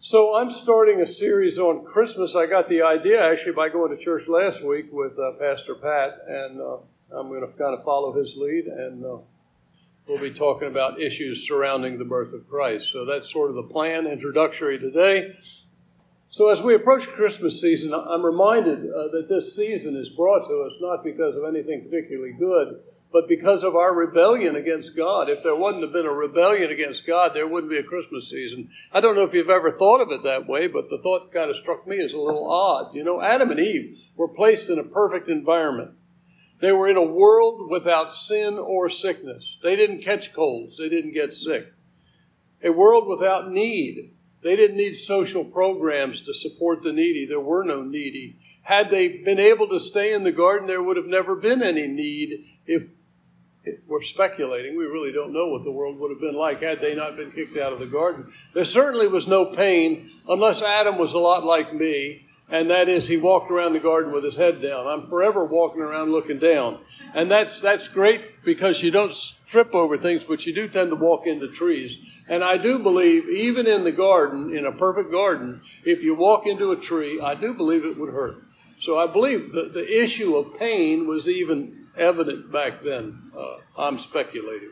So I'm starting a series on Christmas. I got the idea actually by going to church last week with uh, Pastor Pat, and uh, I'm going to kind of follow his lead, and uh, we'll be talking about issues surrounding the birth of Christ. So that's sort of the plan, introductory today. So as we approach Christmas season, I'm reminded uh, that this season is brought to us not because of anything particularly good, but because of our rebellion against God. If there wouldn't have been a rebellion against God, there wouldn't be a Christmas season. I don't know if you've ever thought of it that way, but the thought kind of struck me as a little odd. You know, Adam and Eve were placed in a perfect environment. They were in a world without sin or sickness. They didn't catch colds. They didn't get sick. A world without need. They didn't need social programs to support the needy. There were no needy. Had they been able to stay in the garden, there would have never been any need if we're speculating. We really don't know what the world would have been like had they not been kicked out of the garden. There certainly was no pain unless Adam was a lot like me, and that is he walked around the garden with his head down. I'm forever walking around looking down. And that's that's great because you don't trip over things, but you do tend to walk into trees. And I do believe even in the garden, in a perfect garden, if you walk into a tree, I do believe it would hurt. So I believe the, the issue of pain was even evident back then. Uh, I'm speculating.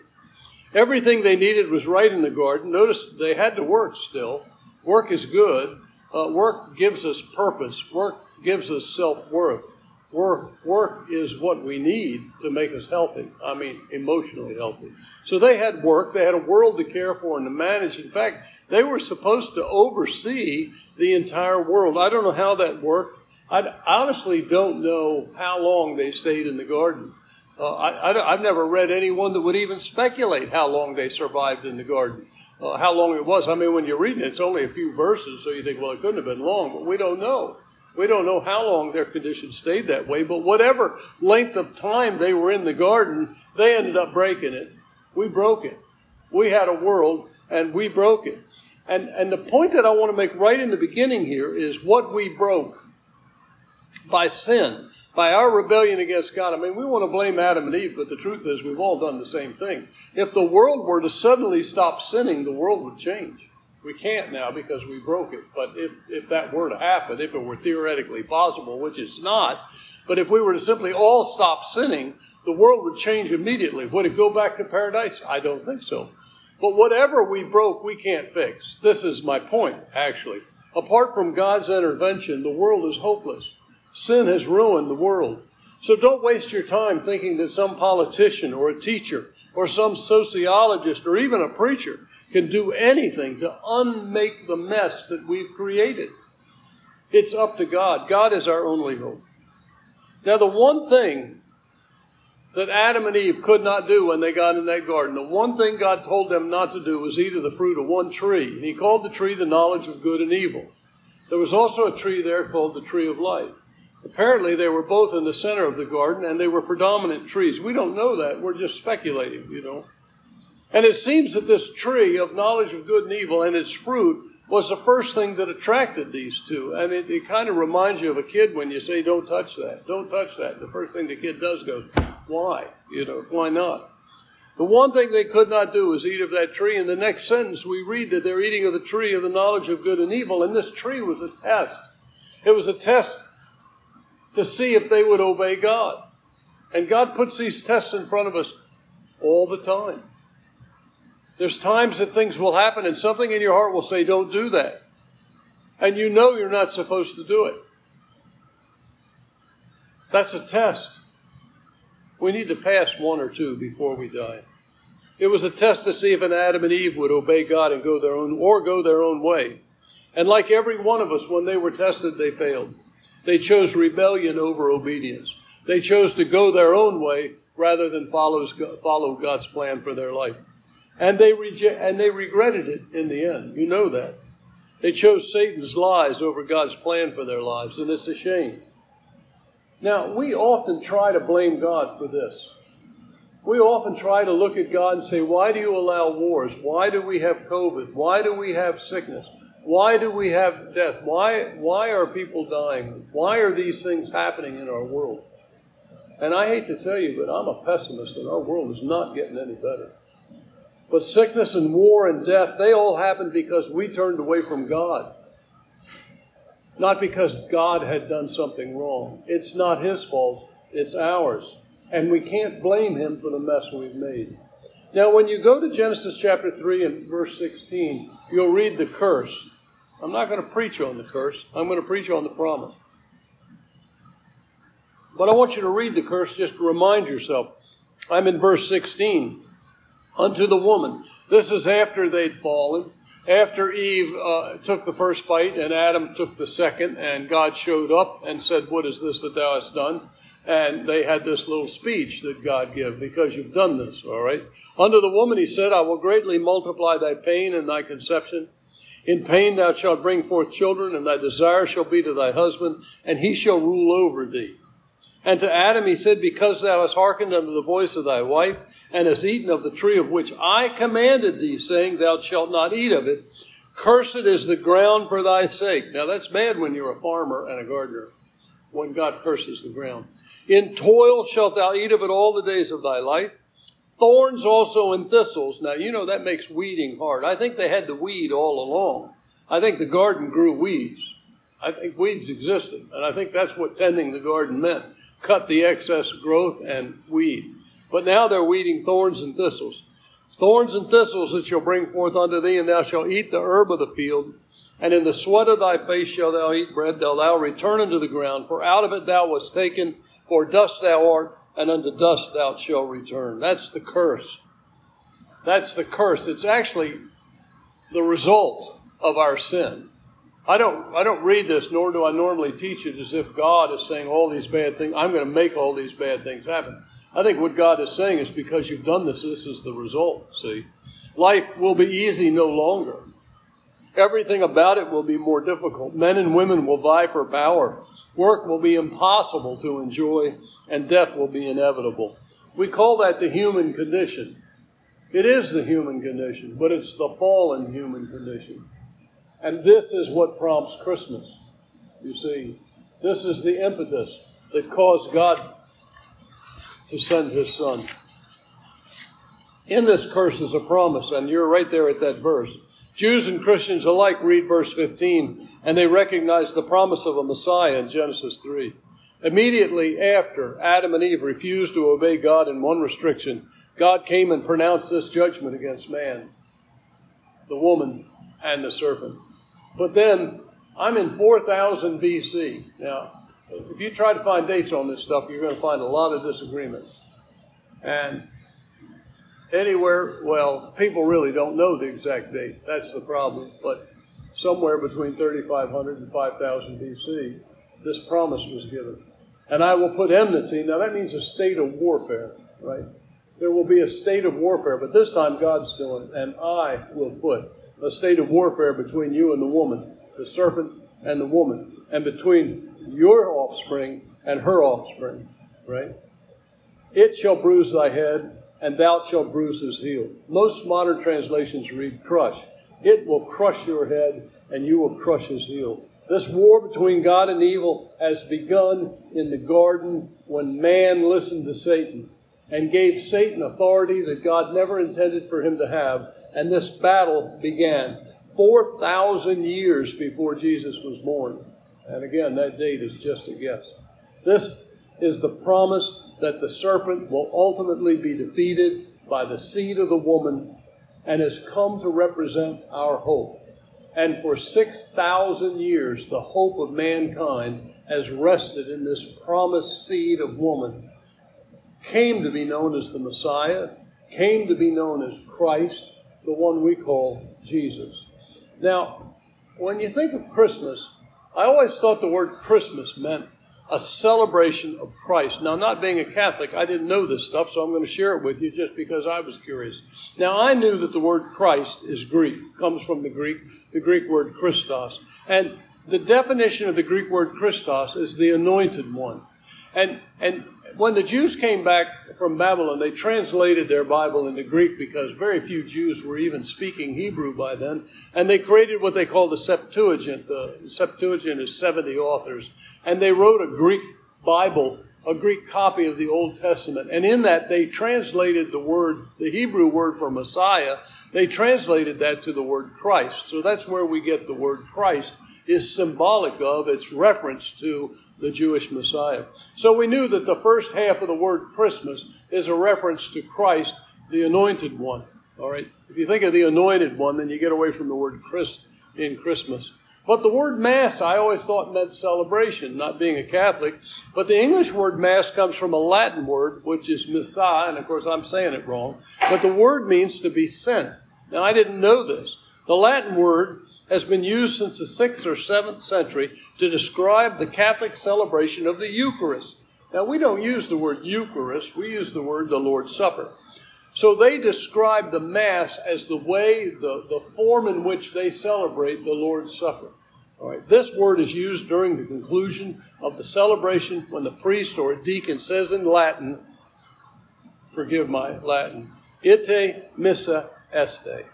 Everything they needed was right in the garden. Notice they had to work still. Work is good. Uh, work gives us purpose. Work gives us self worth. Work, work is what we need to make us healthy. I mean, emotionally healthy. So they had work. They had a world to care for and to manage. In fact, they were supposed to oversee the entire world. I don't know how that worked. I honestly don't know how long they stayed in the garden. Uh, I, have never read anyone that would even speculate how long they survived in the garden, uh, how long it was. I mean, when you're reading it, it's only a few verses, so you think, well, it couldn't have been long, but we don't know. We don't know how long their condition stayed that way, but whatever length of time they were in the garden, they ended up breaking it. We broke it. We had a world, and we broke it. And, and the point that I want to make right in the beginning here is what we broke by sin, by our rebellion against God. I mean, we want to blame Adam and Eve, but the truth is we've all done the same thing. If the world were to suddenly stop sinning, the world would change. We can't now because we broke it. But if, if that were to happen, if it were theoretically possible, which it's not, but if we were to simply all stop sinning, the world would change immediately. Would it go back to paradise? I don't think so. But whatever we broke, we can't fix. This is my point, actually. Apart from God's intervention, the world is hopeless. Sin has ruined the world. So don't waste your time thinking that some politician or a teacher or some sociologist or even a preacher can do anything to unmake the mess that we've created. It's up to God. God is our only hope. Now, the one thing that Adam and Eve could not do when they got in that garden, the one thing God told them not to do was eat of the fruit of one tree. And He called the tree the knowledge of good and evil. There was also a tree there called the tree of life. Apparently, they were both in the center of the garden and they were predominant trees. We don't know that. We're just speculating, you know. And it seems that this tree of knowledge of good and evil and its fruit was the first thing that attracted these two. And it, it kind of reminds you of a kid when you say, don't touch that, don't touch that. The first thing the kid does goes, why? You know, why not? The one thing they could not do is eat of that tree. In the next sentence, we read that they're eating of the tree of the knowledge of good and evil. And this tree was a test. It was a test to see if they would obey God. And God puts these tests in front of us all the time. There's times that things will happen and something in your heart will say, don't do that. And you know you're not supposed to do it. That's a test. We need to pass one or two before we die. It was a test to see if an Adam and Eve would obey God and go their own or go their own way. And like every one of us, when they were tested, they failed. They chose rebellion over obedience. They chose to go their own way rather than follow, follow God's plan for their life. And they, reject, and they regretted it in the end. You know that. They chose Satan's lies over God's plan for their lives, and it's a shame. Now, we often try to blame God for this. We often try to look at God and say, Why do you allow wars? Why do we have COVID? Why do we have sickness? Why do we have death? Why, why are people dying? Why are these things happening in our world? And I hate to tell you, but I'm a pessimist, and our world is not getting any better. But sickness and war and death, they all happened because we turned away from God. Not because God had done something wrong. It's not His fault, it's ours. And we can't blame Him for the mess we've made. Now, when you go to Genesis chapter 3 and verse 16, you'll read the curse. I'm not going to preach on the curse, I'm going to preach on the promise. But I want you to read the curse just to remind yourself. I'm in verse 16. Unto the woman. This is after they'd fallen after Eve uh, took the first bite and Adam took the second, and God showed up and said, What is this that thou hast done? And they had this little speech that God gave because you've done this, all right? Unto the woman he said, I will greatly multiply thy pain and thy conception. In pain thou shalt bring forth children, and thy desire shall be to thy husband, and he shall rule over thee. And to Adam he said, Because thou hast hearkened unto the voice of thy wife, and hast eaten of the tree of which I commanded thee, saying, Thou shalt not eat of it, cursed is the ground for thy sake. Now that's bad when you're a farmer and a gardener, when God curses the ground. In toil shalt thou eat of it all the days of thy life. Thorns also and thistles. Now, you know that makes weeding hard. I think they had to weed all along. I think the garden grew weeds. I think weeds existed, and I think that's what tending the garden meant cut the excess growth and weed. But now they're weeding thorns and thistles. Thorns and thistles that shall bring forth unto thee, and thou shalt eat the herb of the field. And in the sweat of thy face shalt thou eat bread, till thou return unto the ground. For out of it thou wast taken, for dust thou art, and unto dust thou shalt return. That's the curse. That's the curse. It's actually the result of our sin. I don't, I don't read this, nor do I normally teach it as if God is saying all these bad things. I'm going to make all these bad things happen. I think what God is saying is because you've done this, this is the result. See, life will be easy no longer. Everything about it will be more difficult. Men and women will vie for power. Work will be impossible to enjoy, and death will be inevitable. We call that the human condition. It is the human condition, but it's the fallen human condition. And this is what prompts Christmas. You see, this is the impetus that caused God to send his son. In this curse is a promise, and you're right there at that verse. Jews and Christians alike read verse 15, and they recognize the promise of a Messiah in Genesis 3. Immediately after Adam and Eve refused to obey God in one restriction, God came and pronounced this judgment against man, the woman, and the serpent. But then I'm in 4000 BC. Now, if you try to find dates on this stuff, you're going to find a lot of disagreements. And anywhere, well, people really don't know the exact date. That's the problem. But somewhere between 3500 and 5000 BC, this promise was given. And I will put enmity. Now, that means a state of warfare, right? There will be a state of warfare, but this time God's doing it. And I will put a state of warfare between you and the woman, the serpent and the woman, and between your offspring and her offspring, right? It shall bruise thy head, and thou shalt bruise his heel. Most modern translations read crush. It will crush your head, and you will crush his heel. This war between God and evil has begun in the garden when man listened to Satan and gave Satan authority that God never intended for him to have and this battle began 4,000 years before Jesus was born. And again, that date is just a guess. This is the promise that the serpent will ultimately be defeated by the seed of the woman and has come to represent our hope. And for 6,000 years, the hope of mankind has rested in this promised seed of woman. Came to be known as the Messiah, came to be known as Christ, the one we call Jesus. Now, when you think of Christmas, I always thought the word Christmas meant a celebration of Christ. Now, not being a Catholic, I didn't know this stuff, so I'm going to share it with you just because I was curious. Now, I knew that the word Christ is Greek, comes from the Greek, the Greek word Christos. And the definition of the Greek word Christos is the anointed one. And, and when the Jews came back from Babylon, they translated their Bible into Greek because very few Jews were even speaking Hebrew by then. And they created what they call the Septuagint. The Septuagint is 70 authors. And they wrote a Greek Bible a Greek copy of the Old Testament. And in that, they translated the word, the Hebrew word for Messiah, they translated that to the word Christ. So that's where we get the word Christ is symbolic of, its reference to the Jewish Messiah. So we knew that the first half of the word Christmas is a reference to Christ, the anointed one. All right. If you think of the anointed one, then you get away from the word Christ in Christmas. But the word Mass, I always thought meant celebration, not being a Catholic. But the English word Mass comes from a Latin word, which is Missa, and of course I'm saying it wrong. But the word means to be sent. Now I didn't know this. The Latin word has been used since the 6th or 7th century to describe the Catholic celebration of the Eucharist. Now we don't use the word Eucharist, we use the word the Lord's Supper. So they describe the Mass as the way, the, the form in which they celebrate the Lord's Supper. All right, this word is used during the conclusion of the celebration when the priest or deacon says in Latin, forgive my Latin, ite missa este.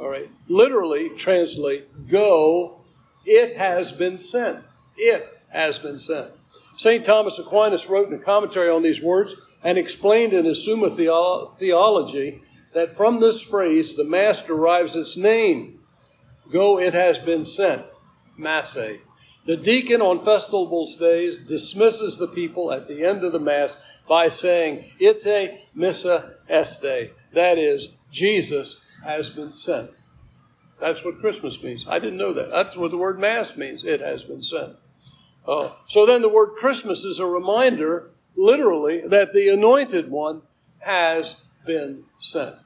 All right, literally translate, go, it has been sent. It has been sent. St. Thomas Aquinas wrote in a commentary on these words and explained in his Summa Theology that from this phrase the Mass derives its name. Go, it has been sent. Masse. The deacon on festivals days dismisses the people at the end of the Mass by saying, Ite missa este. That is, Jesus has been sent. That's what Christmas means. I didn't know that. That's what the word Mass means. It has been sent. Uh, so then the word Christmas is a reminder, literally, that the anointed one has been sent.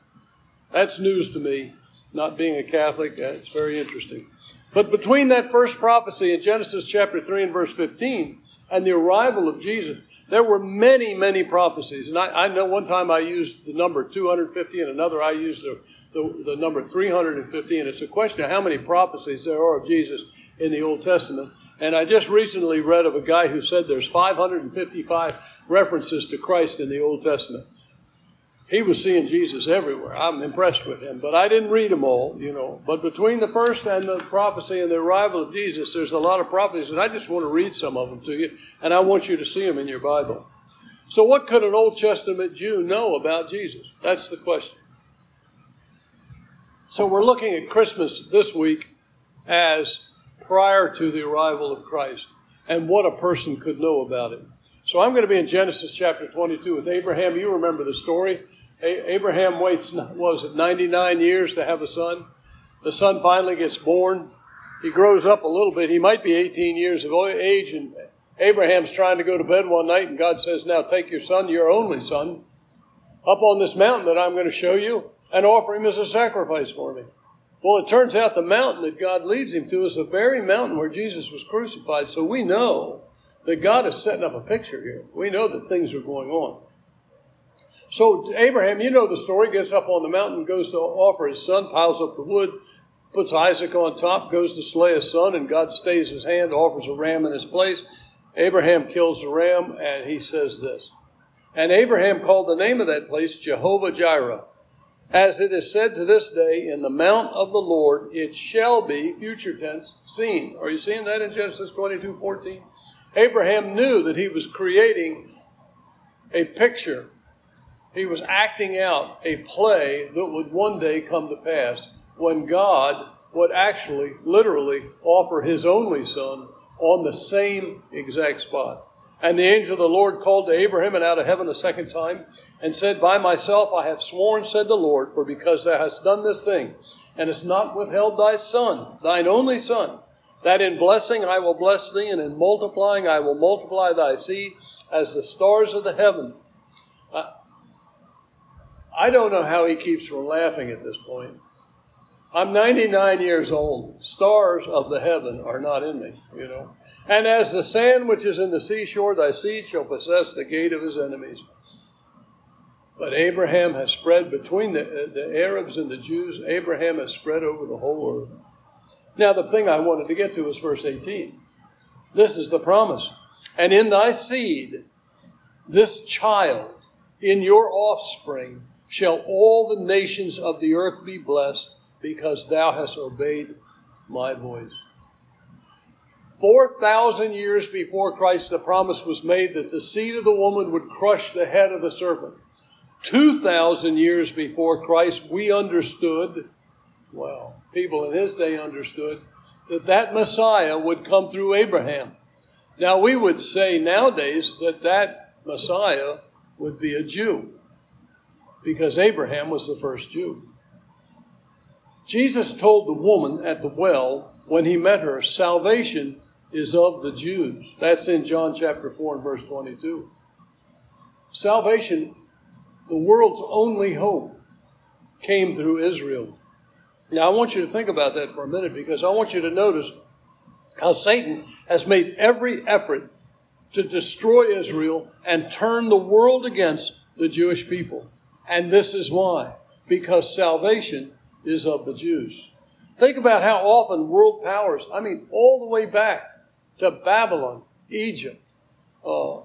That's news to me, not being a Catholic. It's very interesting. But between that first prophecy in Genesis chapter 3 and verse 15 and the arrival of Jesus, there were many, many prophecies. And I, I know one time I used the number 250 and another I used the, the, the number 350. And it's a question of how many prophecies there are of Jesus in the Old Testament. And I just recently read of a guy who said there's 555 references to Christ in the Old Testament he was seeing Jesus everywhere. I'm impressed with him, but I didn't read them all, you know. But between the first and the prophecy and the arrival of Jesus, there's a lot of prophecies, and I just want to read some of them to you, and I want you to see them in your Bible. So, what could an Old Testament Jew know about Jesus? That's the question. So, we're looking at Christmas this week as prior to the arrival of Christ and what a person could know about him. So I'm going to be in Genesis chapter 22 with Abraham. You remember the story. Abraham waits, was it 99 years to have a son? The son finally gets born. He grows up a little bit. He might be 18 years of age, and Abraham's trying to go to bed one night, and God says, Now take your son, your only son, up on this mountain that I'm going to show you, and offer him as a sacrifice for me. Well, it turns out the mountain that God leads him to is the very mountain where Jesus was crucified. So we know that God is setting up a picture here. We know that things are going on. So Abraham, you know the story, gets up on the mountain, goes to offer his son, piles up the wood, puts Isaac on top, goes to slay his son, and God stays his hand, offers a ram in his place. Abraham kills the ram, and he says this. And Abraham called the name of that place Jehovah Jireh. As it is said to this day, in the mount of the Lord it shall be, future tense, seen. Are you seeing that in Genesis 22 14? Abraham knew that he was creating a picture. He was acting out a play that would one day come to pass when God would actually, literally, offer his only son on the same exact spot. And the angel of the Lord called to Abraham and out of heaven a second time and said, By myself I have sworn, said the Lord, for because thou hast done this thing and hast not withheld thy son, thine only son, that in blessing I will bless thee, and in multiplying I will multiply thy seed as the stars of the heaven. I don't know how he keeps from laughing at this point. I'm 99 years old. Stars of the heaven are not in me, you know. And as the sand which is in the seashore, thy seed shall possess the gate of his enemies. But Abraham has spread between the, uh, the Arabs and the Jews, Abraham has spread over the whole earth. Now, the thing I wanted to get to is verse 18. This is the promise. And in thy seed, this child, in your offspring, shall all the nations of the earth be blessed, because thou hast obeyed my voice. 4,000 years before Christ, the promise was made that the seed of the woman would crush the head of the serpent. 2,000 years before Christ, we understood, well, people in his day understood, that that Messiah would come through Abraham. Now, we would say nowadays that that Messiah would be a Jew because Abraham was the first Jew. Jesus told the woman at the well when he met her, salvation is of the Jews. That's in John chapter 4 and verse 22. Salvation, the world's only hope, came through Israel. Now, I want you to think about that for a minute because I want you to notice how Satan has made every effort to destroy Israel and turn the world against the Jewish people. And this is why. Because salvation is of the Jews. Think about how often world powers, I mean, all the way back to Babylon, Egypt, uh,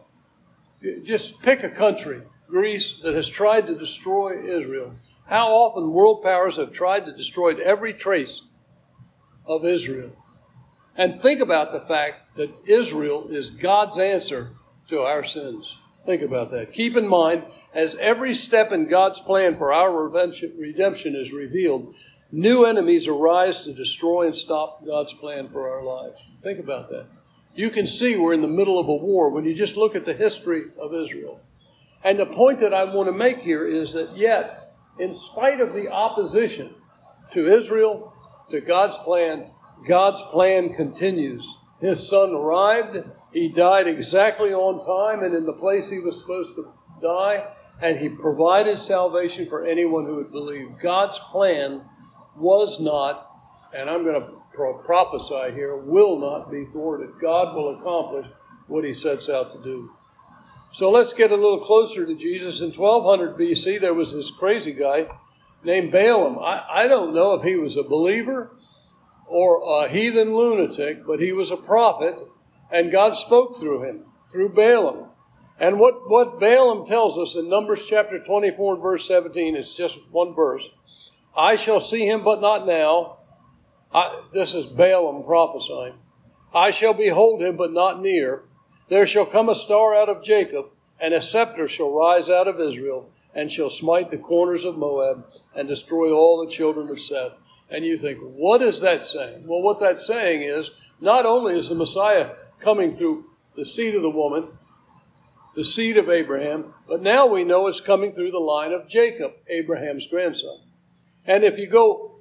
just pick a country, Greece, that has tried to destroy Israel. How often world powers have tried to destroy every trace of Israel. And think about the fact that Israel is God's answer to our sins. Think about that. Keep in mind, as every step in God's plan for our redemption is revealed, new enemies arise to destroy and stop God's plan for our lives. Think about that. You can see we're in the middle of a war when you just look at the history of Israel. And the point that I want to make here is that yet, in spite of the opposition to Israel, to God's plan, God's plan continues. His son arrived. He died exactly on time and in the place he was supposed to die. And he provided salvation for anyone who would believe. God's plan was not, and I'm going to prophesy here, will not be thwarted. God will accomplish what he sets out to do. So let's get a little closer to Jesus. In 1200 BC, there was this crazy guy named Balaam. I, I don't know if he was a believer or a heathen lunatic, but he was a prophet, and God spoke through him, through Balaam. And what, what Balaam tells us in Numbers chapter 24 and verse 17, it's just one verse. I shall see him, but not now. I, this is Balaam prophesying. I shall behold him, but not near. There shall come a star out of Jacob, and a scepter shall rise out of Israel, and shall smite the corners of Moab, and destroy all the children of Seth. And you think, what is that saying? Well, what that's saying is not only is the Messiah coming through the seed of the woman, the seed of Abraham, but now we know it's coming through the line of Jacob, Abraham's grandson. And if you go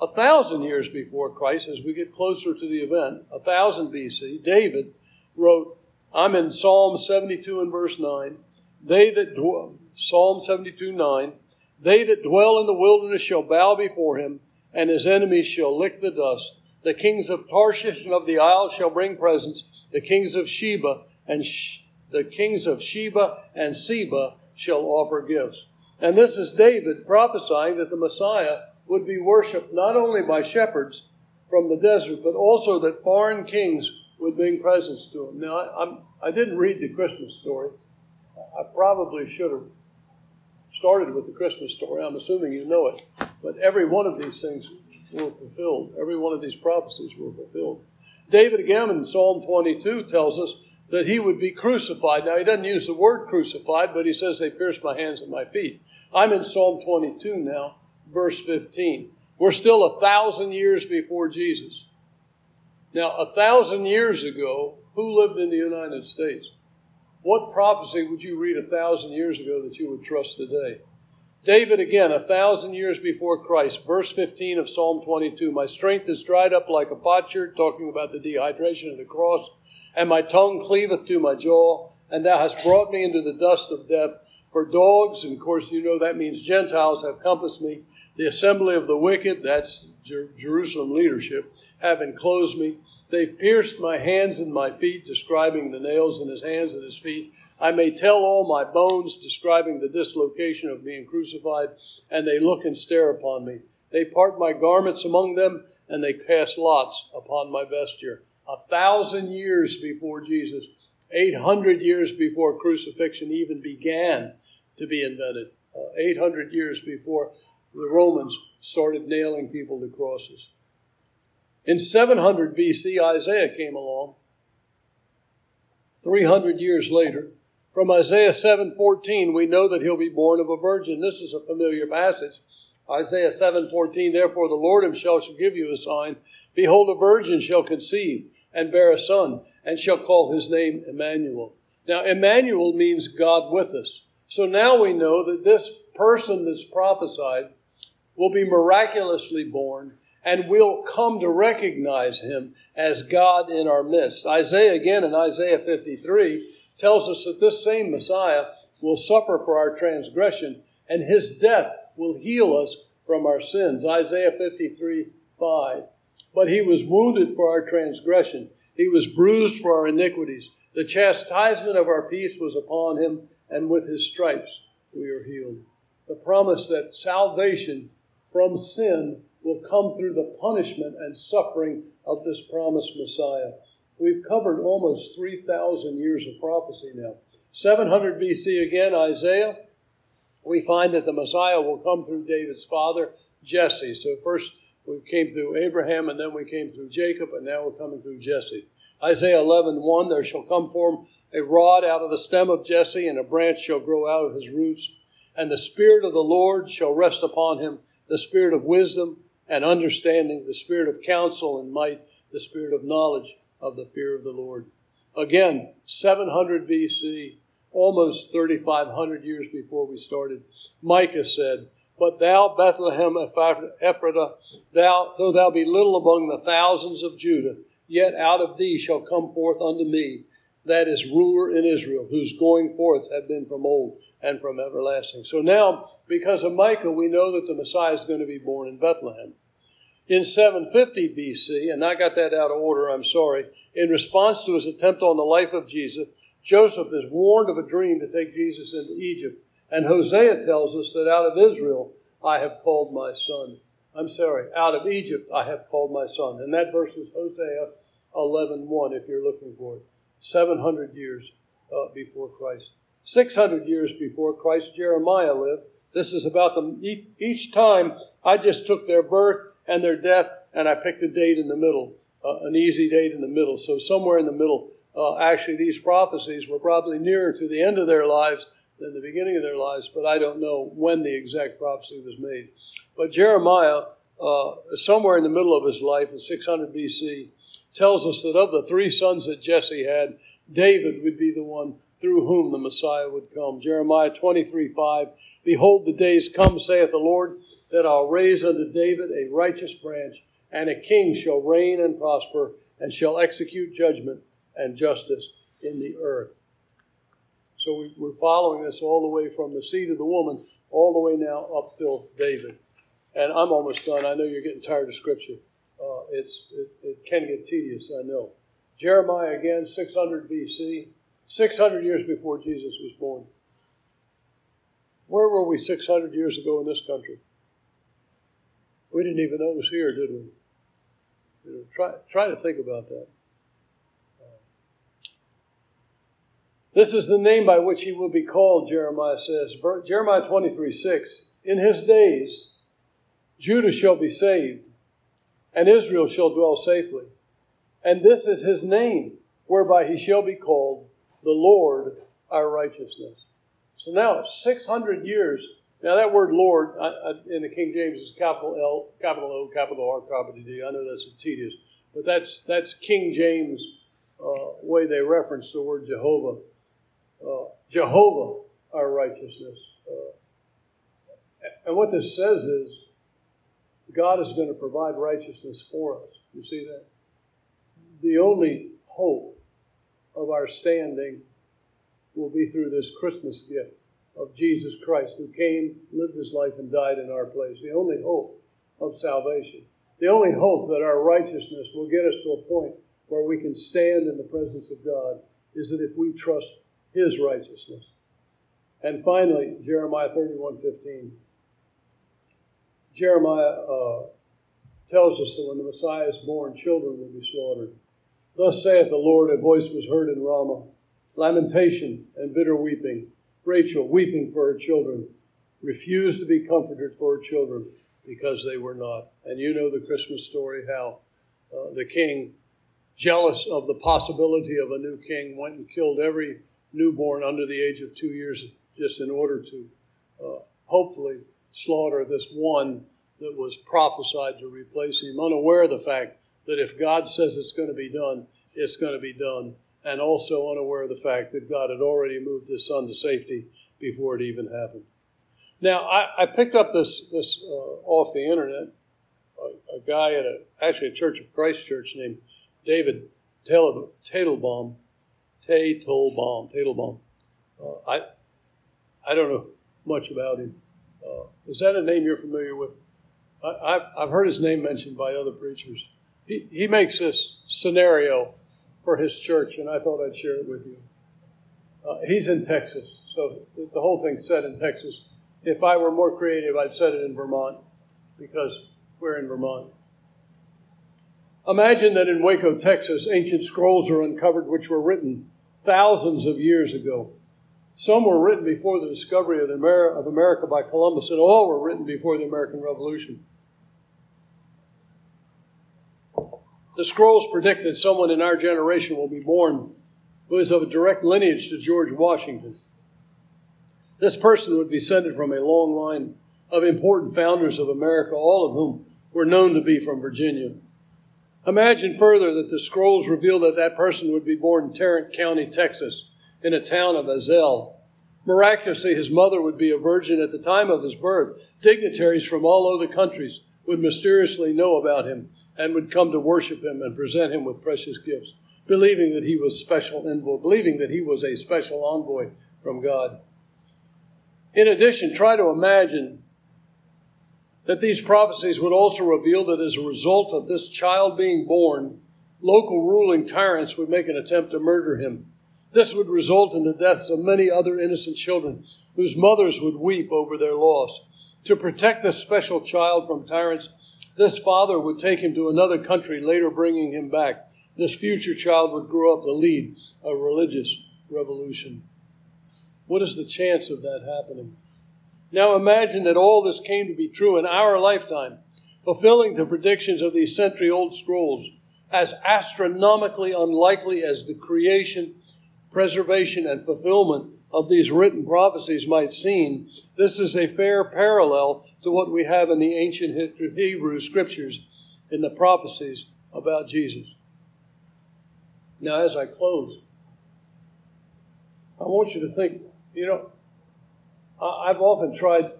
a thousand years before Christ, as we get closer to the event, a thousand BC, David wrote, I'm in Psalm 72 and verse 9, they that dwell, Psalm 72, 9, they that dwell in the wilderness shall bow before him, and his enemies shall lick the dust. The kings of Tarshish and of the isles shall bring presents. The kings of Sheba and Sh- the kings of Sheba and Seba shall offer gifts. And this is David prophesying that the Messiah would be worshipped not only by shepherds from the desert, but also that foreign kings would bring presents to him. Now, I, I'm, I did not read the Christmas story. I probably should have started with the Christmas story. I'm assuming you know it. But every one of these things were fulfilled. Every one of these prophecies were fulfilled. David again in Psalm 22 tells us that he would be crucified. Now, he doesn't use the word crucified, but he says they pierced my hands and my feet. I'm in Psalm 22 now, verse 15. We're still a thousand years before Jesus. Now, a thousand years ago, who lived in the United States? What prophecy would you read a thousand years ago that you would trust today? David, again, a thousand years before Christ, verse 15 of Psalm 22 My strength is dried up like a potsherd, talking about the dehydration of the cross, and my tongue cleaveth to my jaw, and thou hast brought me into the dust of death. For dogs, and of course you know that means Gentiles, have compassed me. The assembly of the wicked, that's Jer- Jerusalem leadership, have enclosed me. They've pierced my hands and my feet, describing the nails in his hands and his feet. I may tell all my bones, describing the dislocation of being crucified, and they look and stare upon me. They part my garments among them, and they cast lots upon my vesture. A thousand years before Jesus, 800 years before crucifixion even began to be invented, uh, 800 years before the Romans started nailing people to crosses. In 700 BC, Isaiah came along. 300 years later, from Isaiah 7:14, we know that he'll be born of a virgin. This is a familiar passage. Isaiah 7:14, therefore the Lord himself shall give you a sign. Behold, a virgin shall conceive and bear a son, and shall call his name Emmanuel. Now, Emmanuel means God with us. So now we know that this person that's prophesied will be miraculously born and we'll come to recognize him as God in our midst. Isaiah, again in Isaiah 53, tells us that this same Messiah will suffer for our transgression and his death will heal us from our sins. Isaiah 53, 5. But he was wounded for our transgression. He was bruised for our iniquities. The chastisement of our peace was upon him, and with his stripes we are healed. The promise that salvation from sin will come through the punishment and suffering of this promised Messiah. We've covered almost 3,000 years of prophecy now. 700 BC again, Isaiah, we find that the Messiah will come through David's father, Jesse. So first we came through Abraham, and then we came through Jacob, and now we're coming through Jesse. Isaiah 11, 1, there shall come form a rod out of the stem of Jesse, and a branch shall grow out of his roots. And the Spirit of the Lord shall rest upon him, the Spirit of wisdom and understanding, the spirit of counsel and might, the spirit of knowledge of the fear of the Lord. Again, 700 BC, almost 3,500 years before we started, Micah said, But thou, Bethlehem Ephratah, thou, though thou be little among the thousands of Judah, yet out of thee shall come forth unto me that is ruler in Israel, whose going forth have been from old and from everlasting. So now, because of Micah, we know that the Messiah is going to be born in Bethlehem. In 750 BC, and I got that out of order, I'm sorry, in response to his attempt on the life of Jesus, Joseph is warned of a dream to take Jesus into Egypt. And Hosea tells us that out of Israel I have called my son. I'm sorry, out of Egypt I have called my son. And that verse is Hosea 11.1 if you're looking for it. 700 years uh, before Christ. 600 years before Christ, Jeremiah lived. This is about them. Each time I just took their birth and their death and I picked a date in the middle, uh, an easy date in the middle. So somewhere in the middle, uh, actually, these prophecies were probably nearer to the end of their lives than the beginning of their lives, but I don't know when the exact prophecy was made. But Jeremiah, uh, somewhere in the middle of his life in 600 BC, tells us that of the three sons that Jesse had, David would be the one through whom the Messiah would come. Jeremiah 23 5 Behold, the days come, saith the Lord, that I'll raise unto David a righteous branch, and a king shall reign and prosper, and shall execute judgment and justice in the earth. So we're following this all the way from the seed of the woman, all the way now up till David. And I'm almost done. I know you're getting tired of Scripture uh, it's, it, it can get tedious, I know. Jeremiah again, 600 BC, 600 years before Jesus was born. Where were we 600 years ago in this country? We didn't even know it was here, did we? You know, try, try to think about that. This is the name by which he will be called, Jeremiah says. Jeremiah 23 6. In his days, Judah shall be saved, and Israel shall dwell safely. And this is his name, whereby he shall be called the Lord our righteousness. So now, 600 years. Now, that word Lord I, I, in the King James is capital L, capital O, capital R, capital D. I know that's tedious, but that's, that's King James' uh, way they reference the word Jehovah. Uh, Jehovah, our righteousness. Uh, and what this says is God is going to provide righteousness for us. You see that? The only hope of our standing will be through this Christmas gift of Jesus Christ, who came, lived his life, and died in our place. The only hope of salvation. The only hope that our righteousness will get us to a point where we can stand in the presence of God is that if we trust his righteousness. And finally, Jeremiah 31 15. Jeremiah uh, tells us that when the Messiah is born, children will be slaughtered. Thus saith the Lord, a voice was heard in Ramah, lamentation and bitter weeping. Rachel weeping for her children, refused to be comforted for her children because they were not. And you know the Christmas story how uh, the king, jealous of the possibility of a new king, went and killed every newborn under the age of two years just in order to uh, hopefully slaughter this one that was prophesied to replace him, unaware of the fact that if God says it's going to be done, it's going to be done, and also unaware of the fact that God had already moved his son to safety before it even happened. Now, I, I picked up this, this uh, off the internet. A, a, guy at a, actually a Church of Christ church named David Teitelbaum, Teitelbaum, Teitelbaum. Uh, I, I don't know much about him. Uh, is that a name you're familiar with? I, have heard his name mentioned by other preachers. He, he makes this scenario for his church, and I thought I'd share it with you. Uh, he's in Texas, so the whole thing's set in Texas. If I were more creative, I'd set it in Vermont because we're in Vermont. Imagine that in Waco, Texas, ancient scrolls are uncovered which were written thousands of years ago. Some were written before the discovery of, Amer- of America by Columbus, and all were written before the American Revolution. The scrolls predict that someone in our generation will be born who is of a direct lineage to George Washington. This person would be descended from a long line of important founders of America, all of whom were known to be from Virginia. Imagine further that the scrolls reveal that that person would be born in Tarrant County, Texas, in a town of Azle. Miraculously, his mother would be a virgin at the time of his birth. Dignitaries from all other countries would mysteriously know about him and would come to worship him and present him with precious gifts, believing that he was special envoy, believing that he was a special envoy from God. In addition, try to imagine that these prophecies would also reveal that as a result of this child being born, local ruling tyrants would make an attempt to murder him. This would result in the deaths of many other innocent children whose mothers would weep over their loss. To protect this special child from tyrants, this father would take him to another country, later bringing him back. This future child would grow up to lead a religious revolution. What is the chance of that happening? Now imagine that all this came to be true in our lifetime, fulfilling the predictions of these century old scrolls, as astronomically unlikely as the creation preservation and fulfillment of these written prophecies might seem, this is a fair parallel to what we have in the ancient Hebrew scriptures in the prophecies about Jesus. Now, as I close, I want you to think, you know, I've often tried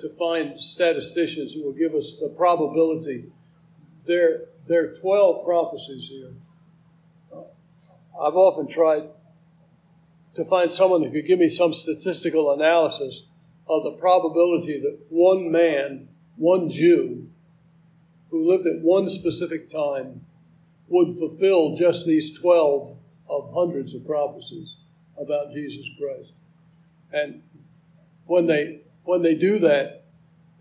to find statisticians who will give us the probability. There, there are 12 prophecies here. I've often tried to find someone who could give me some statistical analysis of the probability that one man, one Jew, who lived at one specific time, would fulfill just these 12 of hundreds of prophecies about Jesus Christ. And when they when they do that,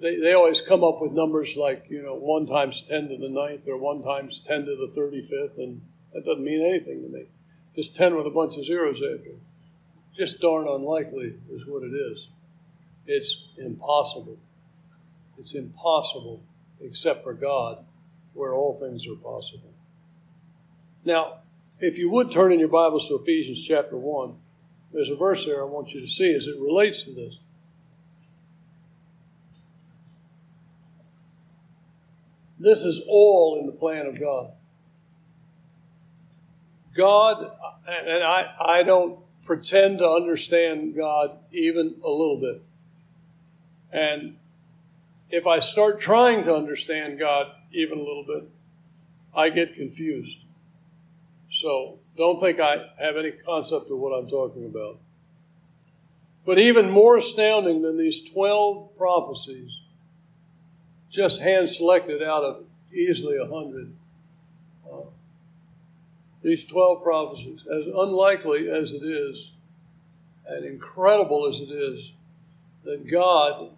they, they always come up with numbers like, you know, 1 times 10 to the ninth or 1 times 10 to the 35th, and that doesn't mean anything to me. Just 10 with a bunch of zeros after it just darn unlikely is what it is. It's impossible. It's impossible except for God, where all things are possible. Now, if you would turn in your Bibles to Ephesians chapter 1, there's a verse there I want you to see as it relates to this. This is all in the plan of God. God, and I, I don't pretend to understand God even a little bit. And if I start trying to understand God even a little bit, I get confused. So don't think I have any concept of what I'm talking about. But even more astounding than these 12 prophecies, just hand selected out of easily a hundred, these 12 prophecies, as unlikely as it is, and incredible as it is, that God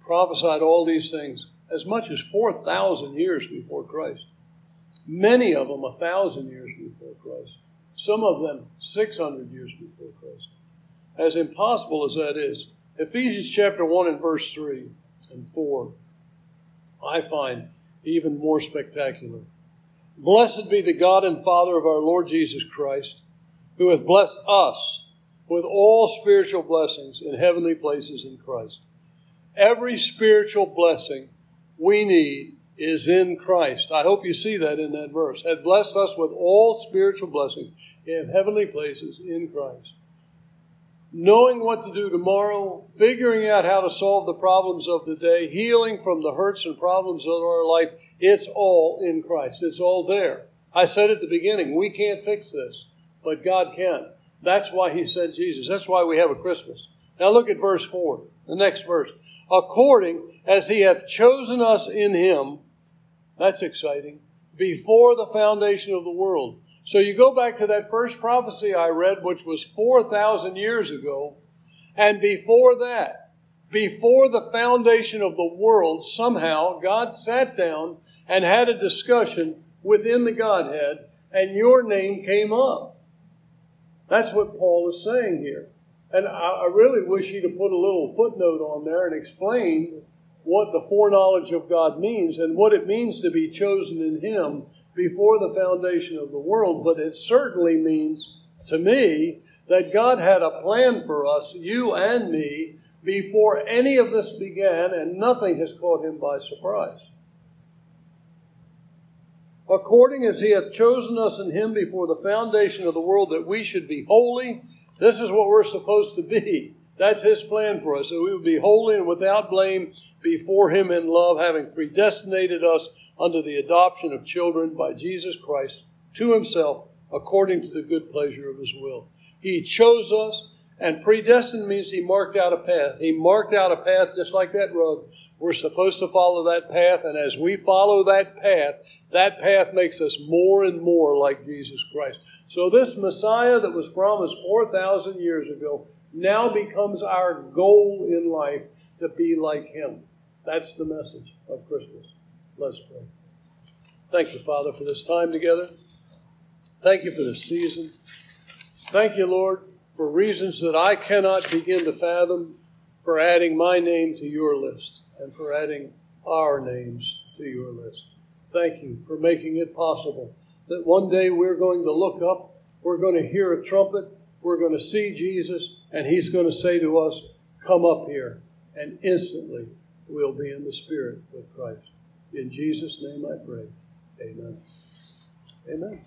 prophesied all these things as much as 4,000 years before Christ. Many of them a thousand years before Christ. Some of them 600 years before Christ. As impossible as that is, Ephesians chapter 1 and verse 3 and 4, I find even more spectacular. Blessed be the God and Father of our Lord Jesus Christ, who hath blessed us with all spiritual blessings in heavenly places in Christ. Every spiritual blessing we need is in Christ. I hope you see that in that verse. Hath blessed us with all spiritual blessings in heavenly places in Christ knowing what to do tomorrow, figuring out how to solve the problems of the day, healing from the hurts and problems of our life, it's all in Christ. It's all there. I said at the beginning, we can't fix this, but God can. That's why He sent Jesus. That's why we have a Christmas. Now look at verse 4, the next verse. According as He hath chosen us in Him, that's exciting, before the foundation of the world so you go back to that first prophecy I read, which was 4,000 years ago, and before that, before the foundation of the world, somehow God sat down and had a discussion within the Godhead, and your name came up. That's what Paul is saying here. And I, really wish he'd have put a little footnote on there and explained what the foreknowledge of God means and what it means to be chosen in Him before the foundation of the world. But it certainly means to me that God had a plan for us, you and me, before any of this began, and nothing has caught Him by surprise. According as He hath chosen us in Him before the foundation of the world, that we should be holy. This is what we're supposed to be that's His plan for us, that we would be holy and without blame before Him in love, having predestinated us unto the adoption of children by Jesus Christ to Himself, according to the good pleasure of His will. He chose us, and predestined means He marked out a path. He marked out a path just like that road. We're supposed to follow that path, and as we follow that path, that path makes us more and more like Jesus Christ. So this Messiah that was promised 4,000 years ago now becomes our goal in life to be like Him. That's the message of Christmas. Let's pray. Thank you, Father, for this time together. Thank you for this season. Thank you, Lord, for reasons that I cannot begin to fathom, for adding my name to your list and for adding our names to your list. Thank you for making it possible that one day we're going to look up, we're going to hear a trumpet, we're going to see Jesus, and He's going to say to us, Come up here. And instantly we'll be in the Spirit with Christ. In Jesus' name I pray. Amen. Amen.